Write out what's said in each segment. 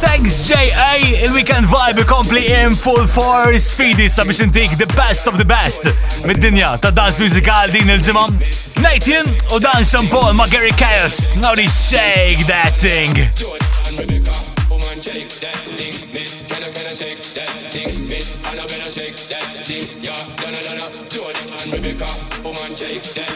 Thanks, JA. and we can vibe completely in full force. Fidi Submission intik the best of the best mid-dinja ta' dance musical din il-ġimgħa. Nathan u Dan Shampol ma' Gary Chaos. Now they shake that thing. Shake that thing, yeah. and Rebecca, woman, shake that.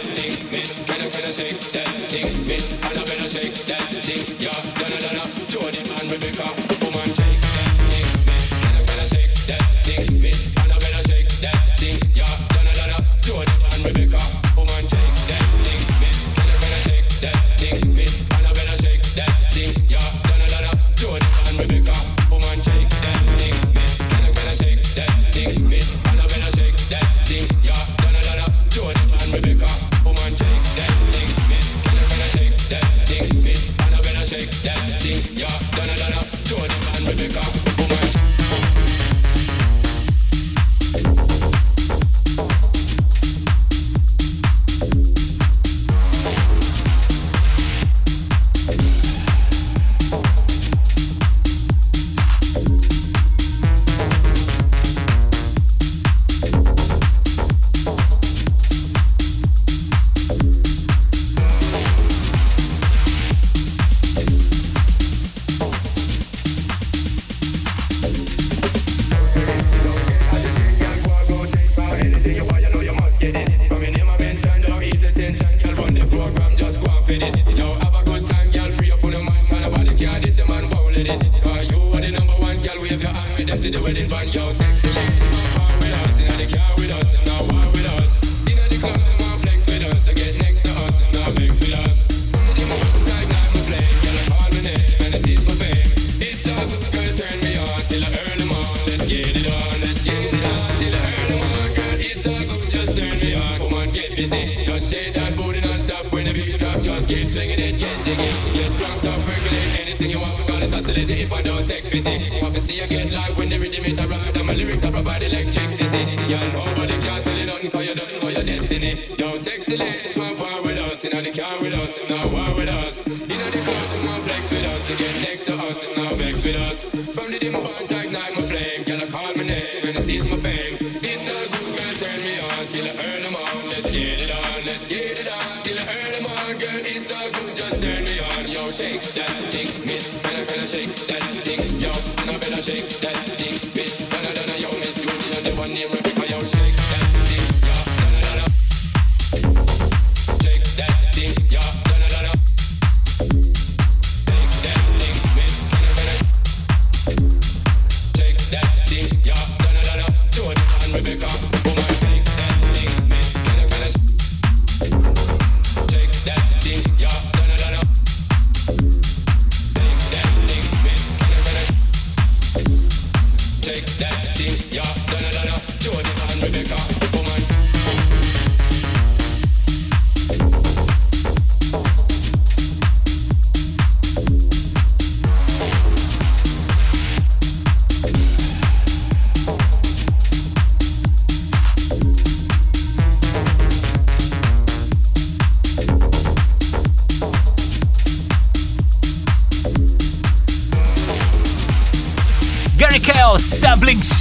Vem cá.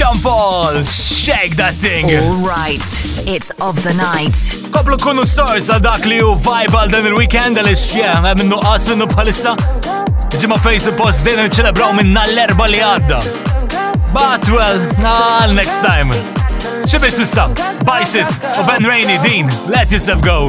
Champol, shake that thing. All right, it's of the night. Koplu kunu stars għal dak li u vibe għal dan il-weekend għal xie għem minnu għaslinnu bħalissa. Ġimma fej suppost din ċelebraw minna l-erba li għadda. But well, għal next time. Xibis issa, Bicet u Ben Rainey Dean, let yourself go.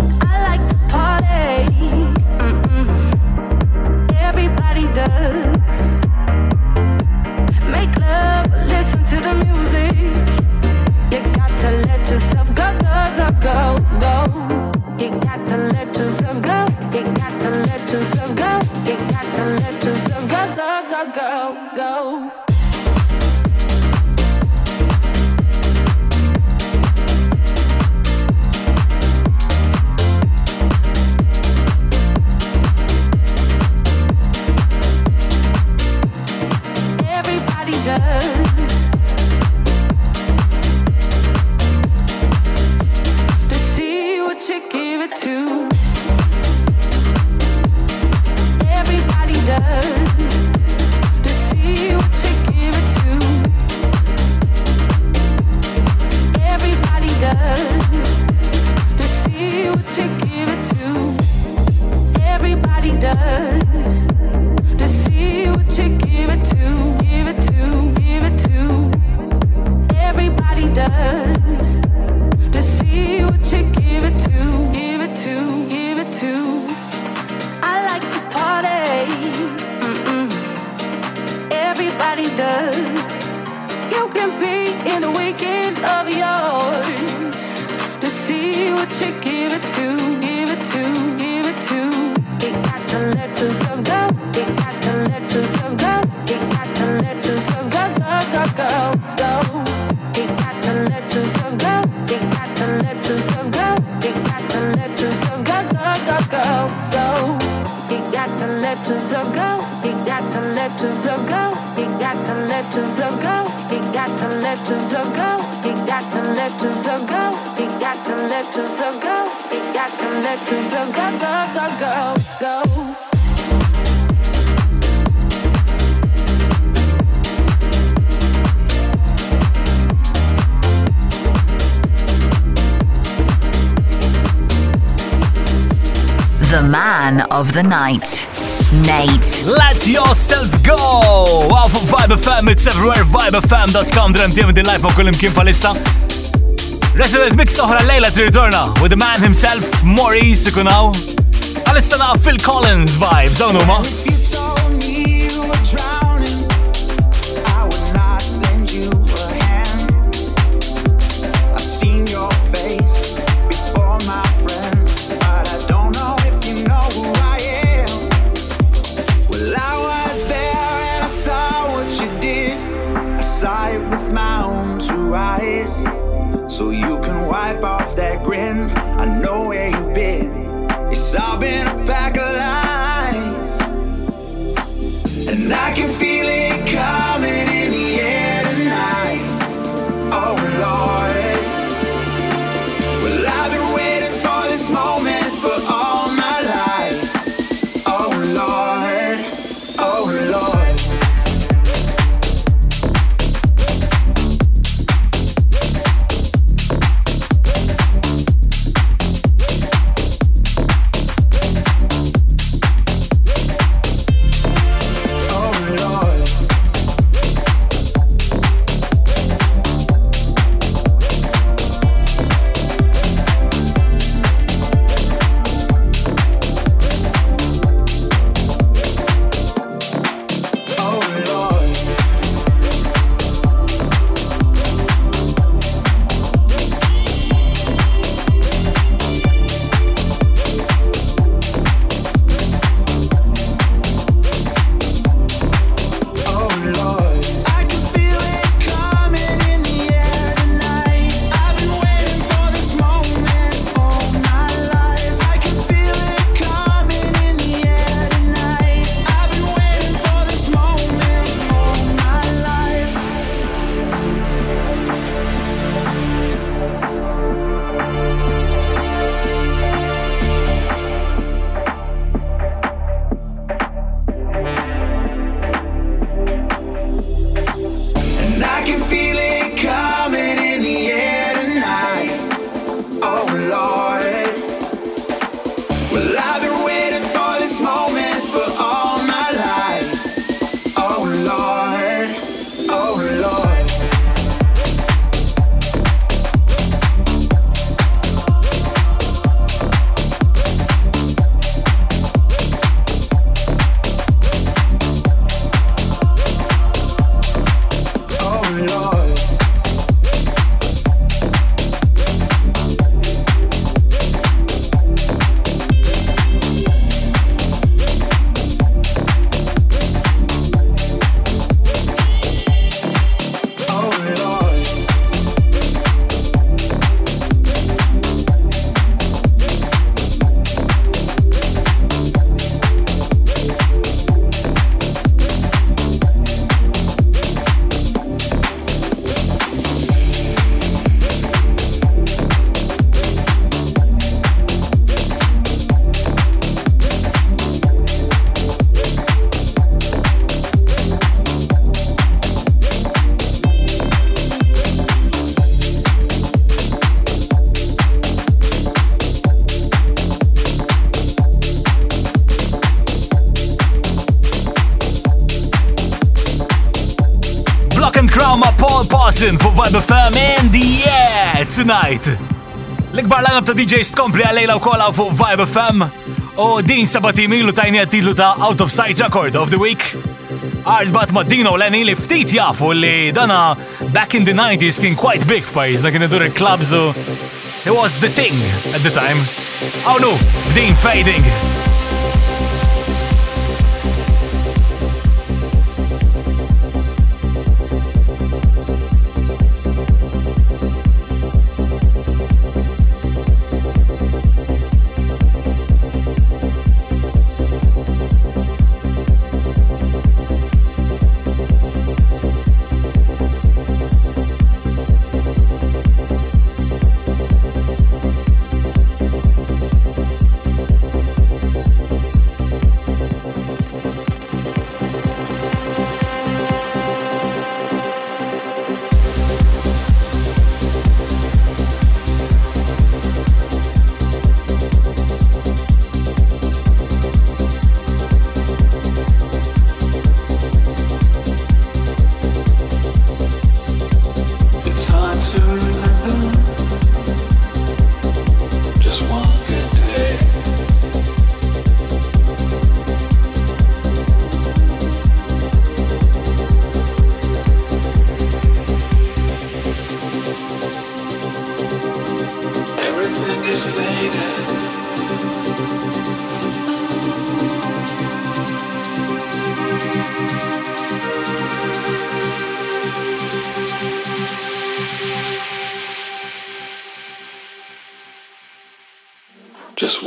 the night. Nate. Let yourself go! Wow, for Vibe FM, it's everywhere, vibefm.com, dremtiem the life of kullim Kim palissa. Resident Mix oħra leila to return with the man himself, Maurice, Kunau. Għal-istana uh, Phil Collins vibes, għonuma. Oh, If you told me you were Vibe FM and yeah tonight. L-ikbar lineup ta' DJ skompli għalejla u kolla fuq Vibe FM u din sabati milu tajni għattidlu ta' Out of Sight Record of the Week. Art bat ma' Dino Lenny li ftit jafu li dana back in the 90s kien quite big f'pajis, na kien idur il-klabs It was the thing at the time. Oh no, din fading.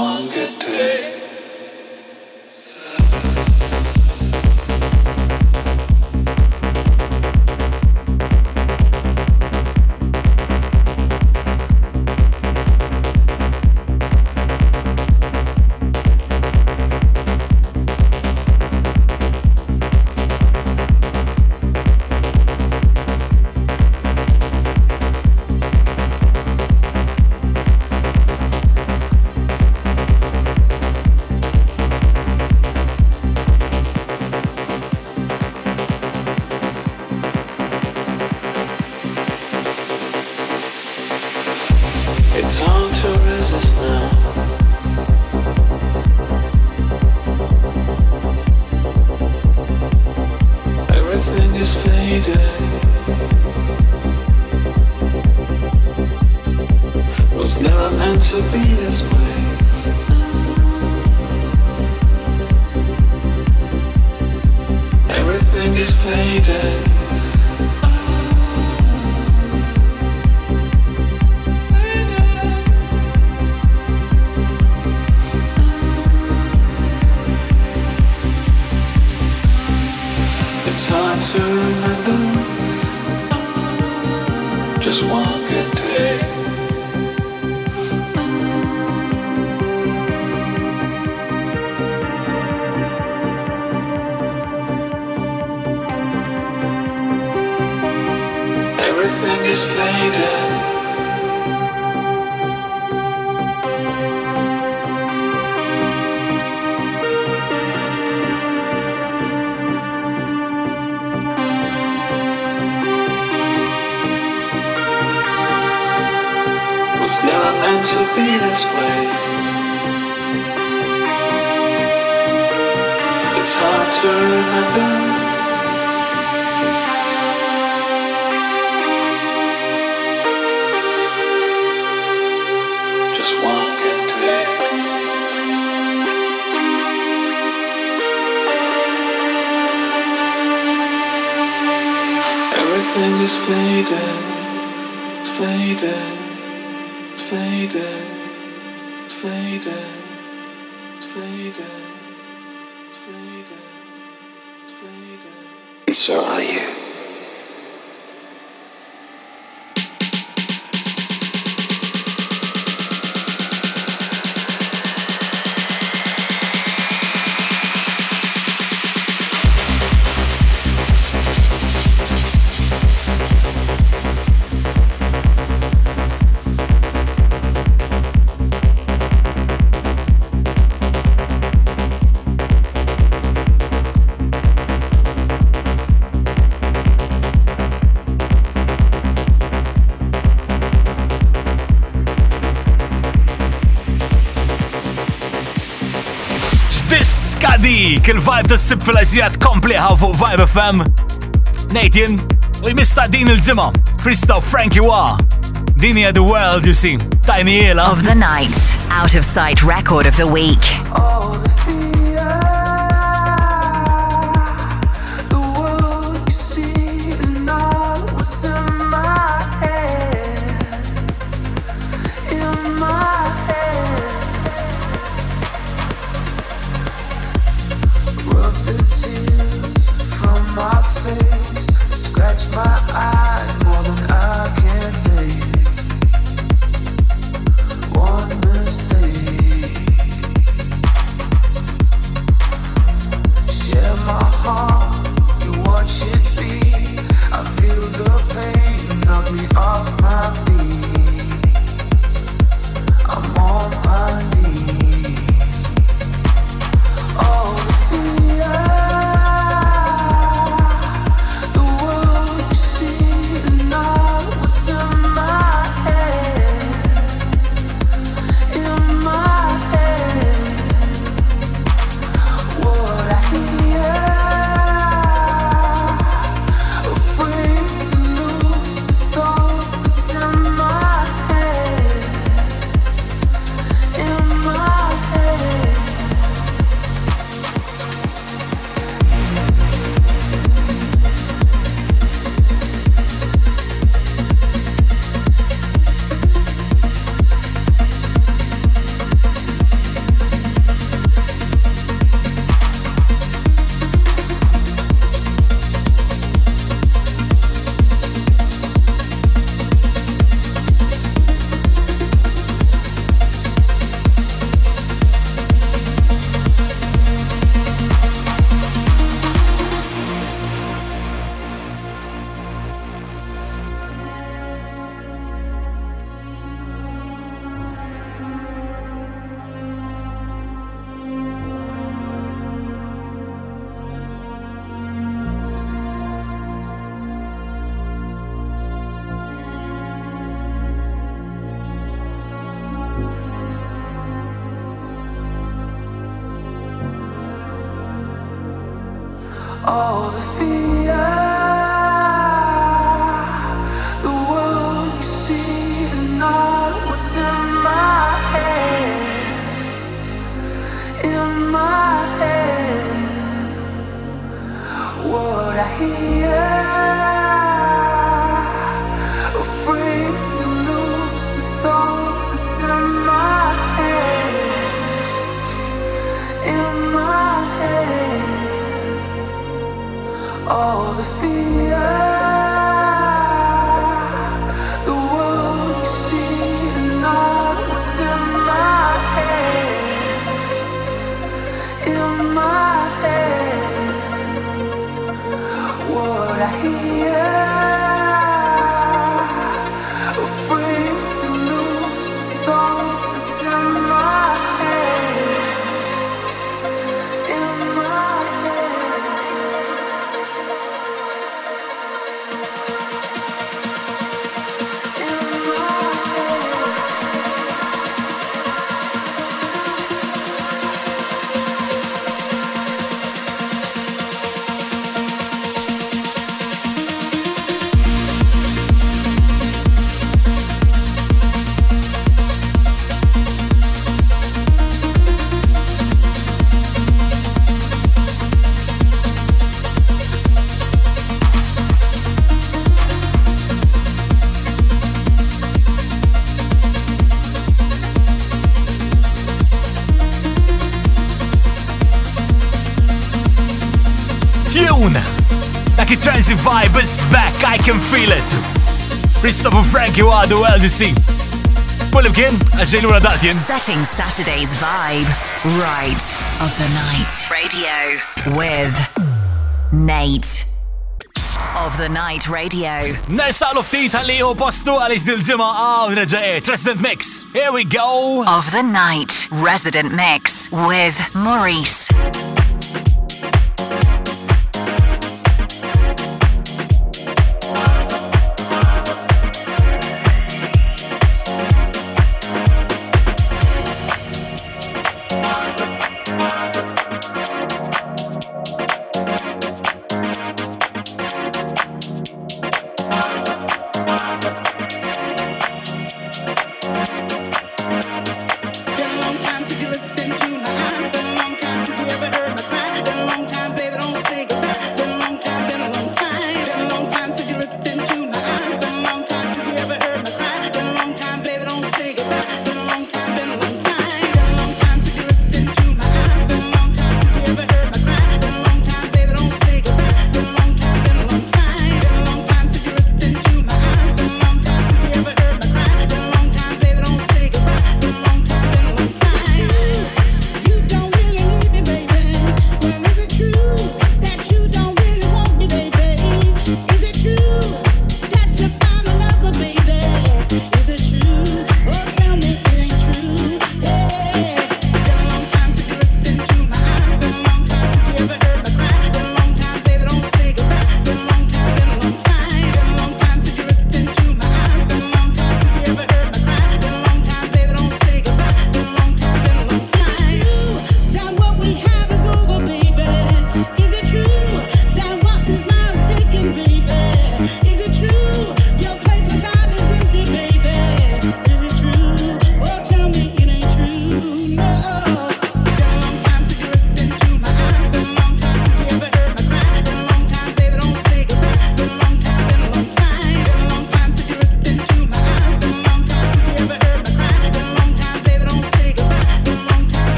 one good day. just one good day. Everything is faded. this way. It's hard to remember. dik il-vibe ta' sib fil-azijat kompliħa fuq Vibe FM. Nathan, u jmista din il-ġimma, Krista Frankie Wa. Dini the world, you see. Tiny Of the night, out of sight record of the week Frankie Wadu LDC. Kullim kien, għaxġej l-ura Setting Saturday's vibe right of the night. Radio with Nate. Of the Night Radio. Nersalu ftit għalli u postu għalix dil-ġimma Resident Mix. Here we go. Of the Night Resident Mix with Maurice.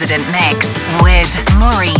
Resident Mix with Maury.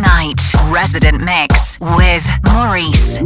night resident mix with Maurice.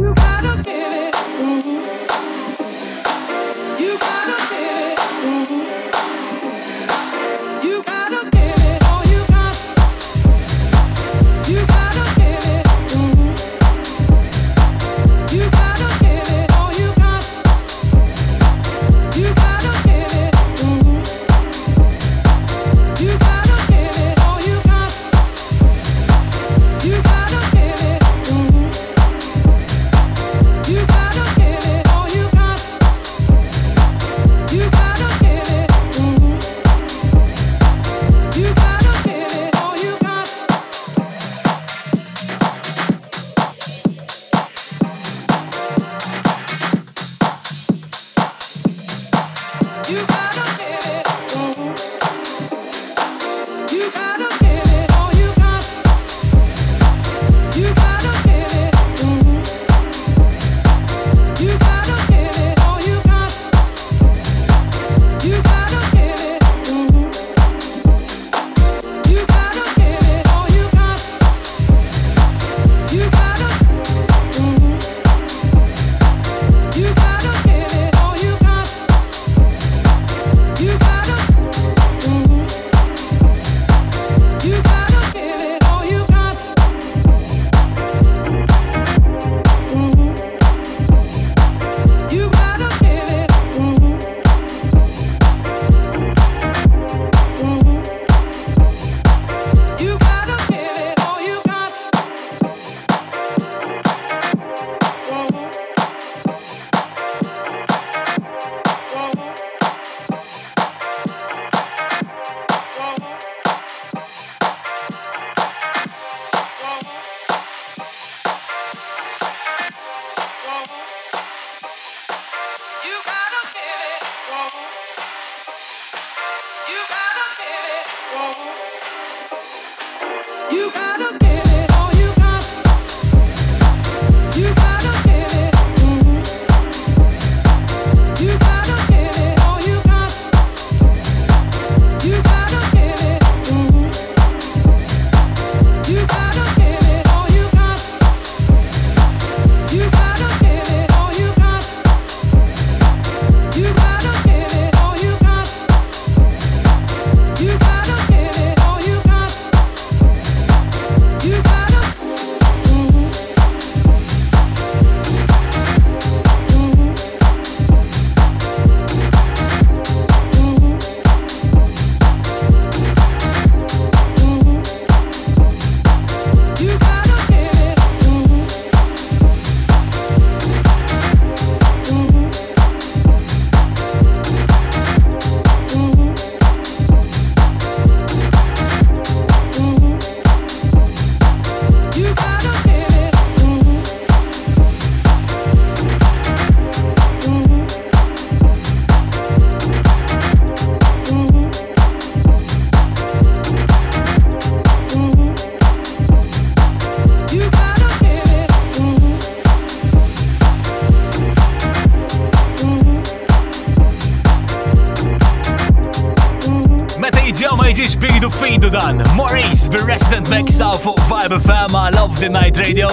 Rridu fidu dan Maurice bil-Resident Bexa fuq Vibe FM Love the Night Radio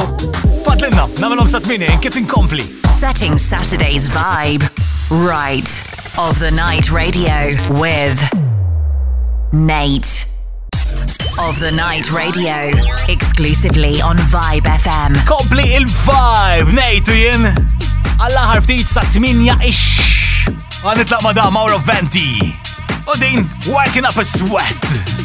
Fadlinna, namilom satmini, kif inkompli Setting Saturday's vibe Right of the Night Radio with Nate of the Night Radio, exclusively on Vibe FM. Kompli il-vibe, nejtu jien. Alla ħarftit sa' 8 ix. Għanitlaq ma' Mauro Venti. U oh, working up a sweat.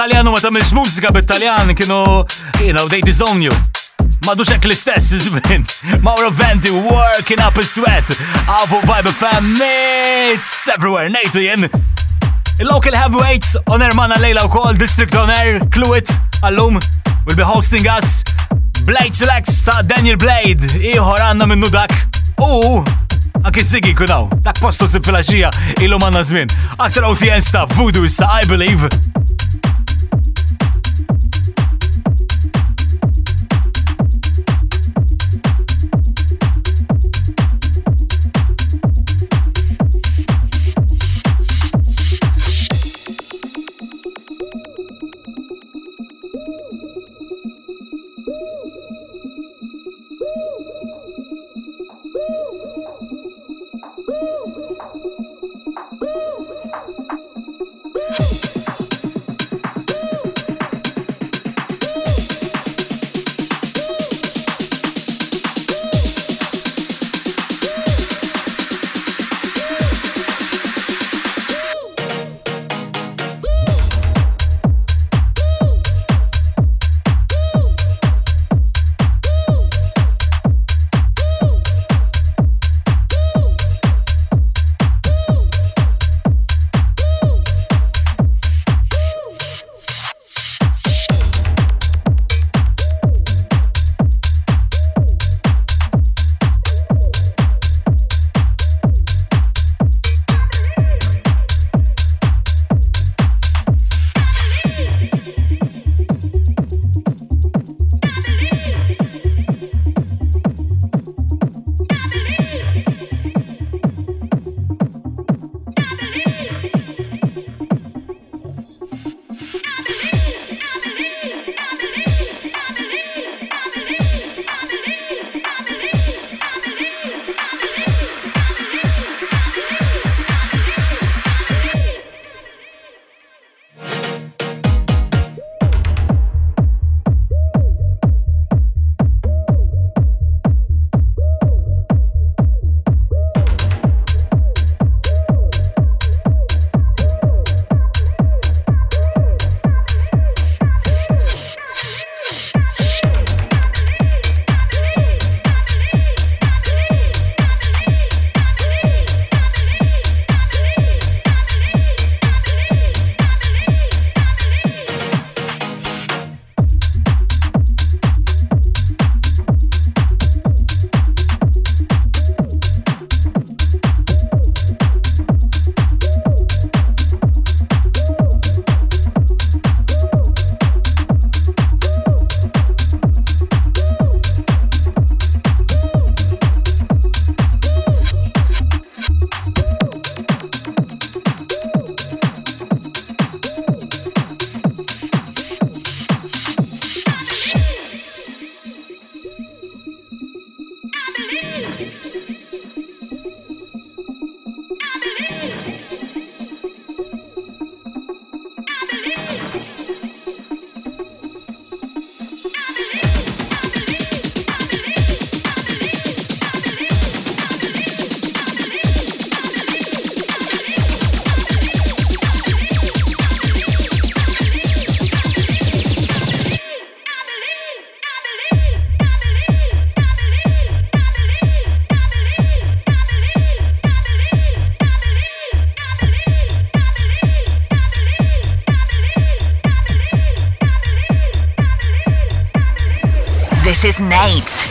Taljan u ma tamilx mużika bit-Taljan kienu, you know, they disown you. Ma dux ek l-istess zmin. Mauro Vendi working up a sweat. Avu Vibe fam, mates everywhere, nejtu jen. Local heavyweights on lejla Leila Call District on Air, Cluit, Allum, will be hosting us. Blade Selects ta' Daniel Blade, iħor għanna minnu dak. U Anki Ziggy kunaw, dak postu sib fil-axija, il zmin. Aktar OTN stuff, voodoo sa' I believe.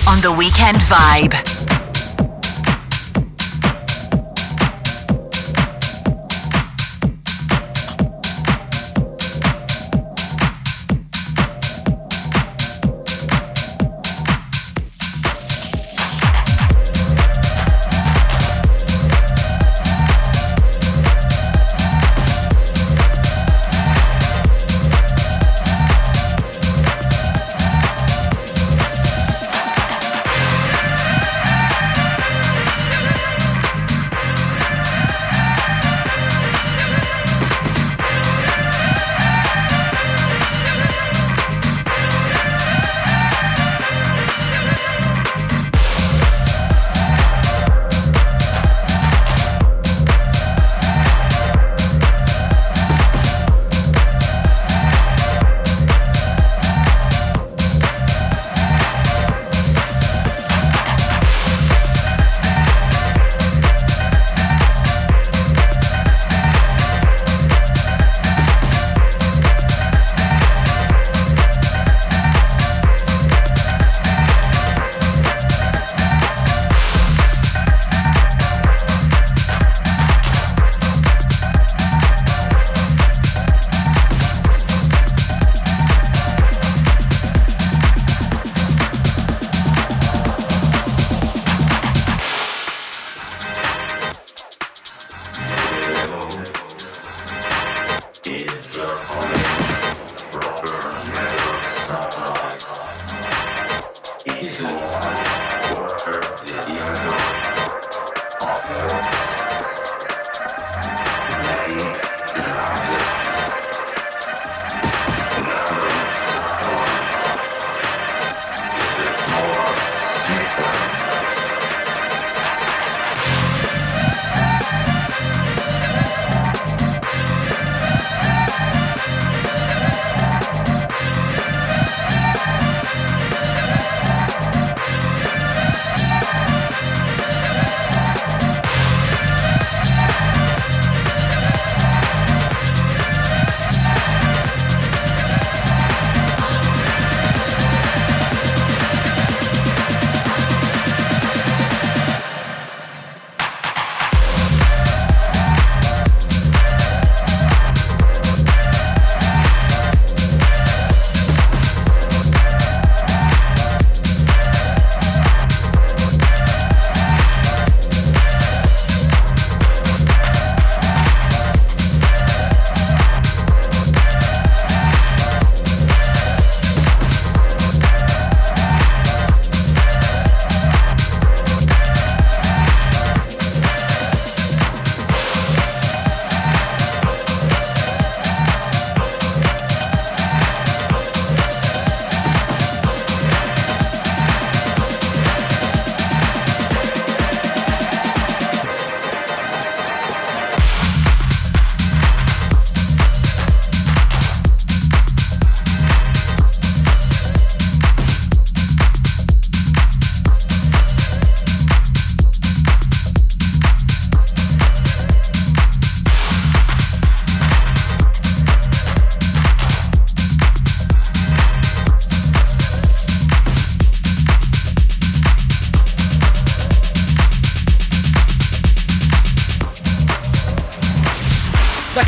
on the weekend vibe.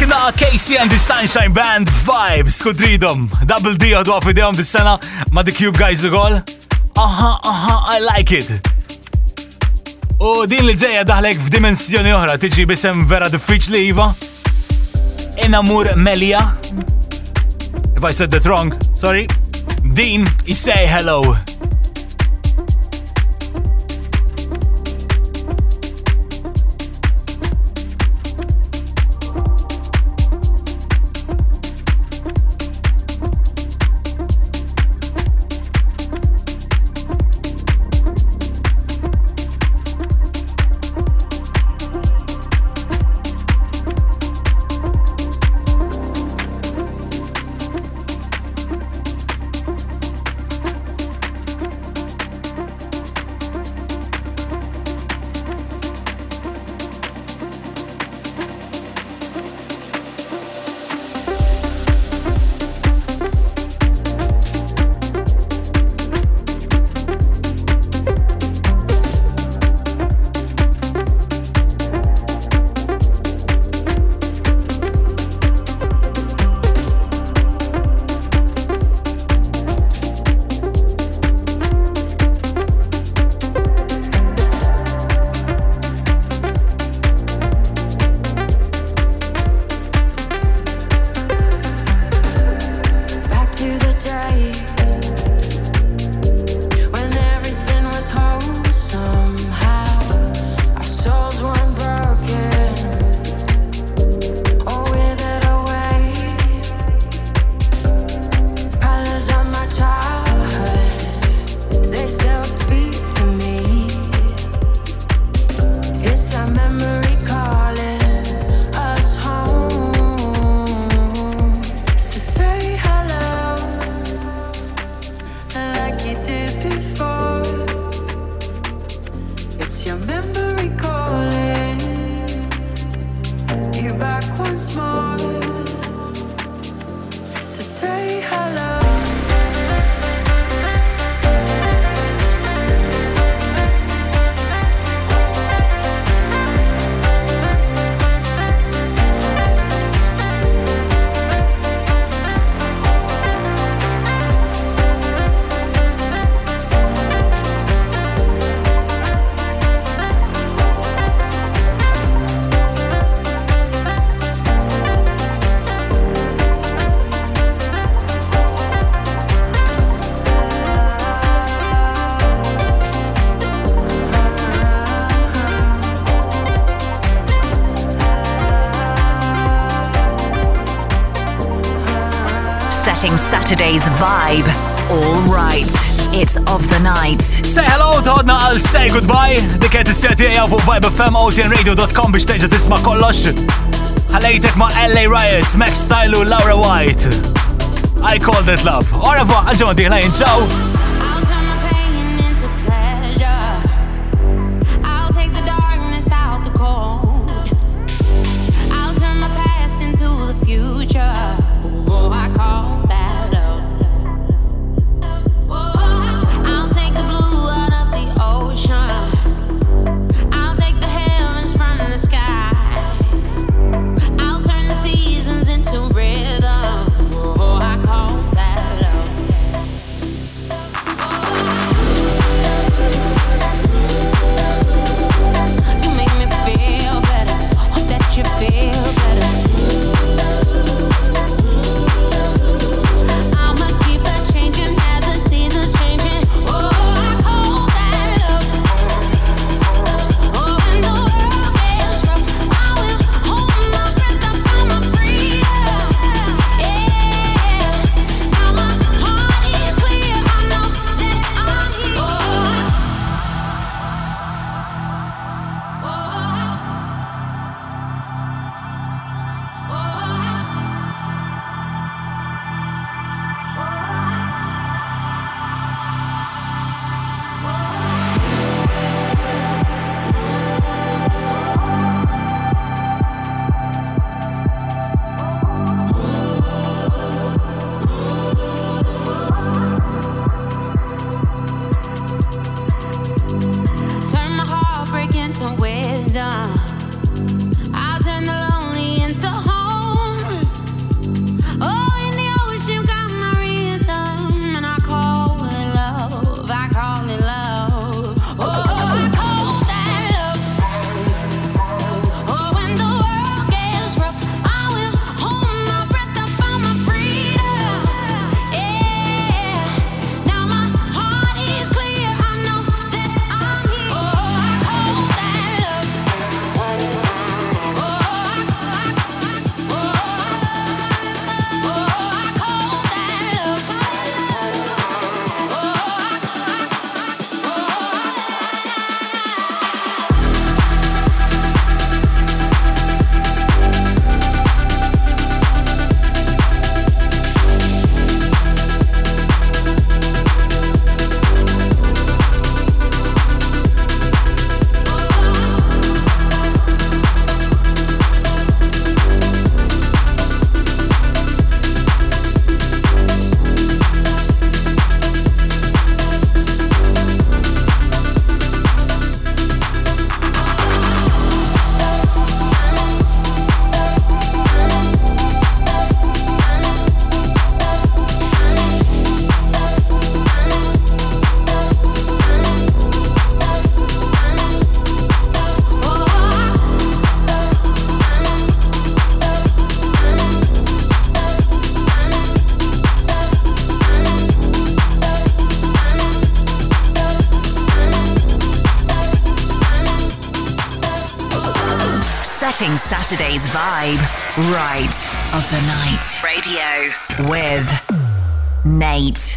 Dakna Casey and the Sunshine Band Vibes Kudridom Double D għadu għafidejom di sena ma' The Cube Guys ugol Aha, aha, I like it. U din li ġeja daħlek f'dimensjoni oħra tiġi bisem vera diffiċli iva. Enamur Melia. If I said that wrong, sorry. Dean, I say hello. DJ's vibe. All right, it's of the night. Say hello, to Hodna, I'll Say Goodbye. The Diket is-seti għaw fuq Vibe FM, OTNRadio.com biex teġa tisma kollox. Ħalejtek ma' LA Riots, Max Stylu, Laura White. I called it love. Ora fuq, għalġu għaddi ħlajn, ciao. Saturday's vibe, right of the night. Radio with Nate.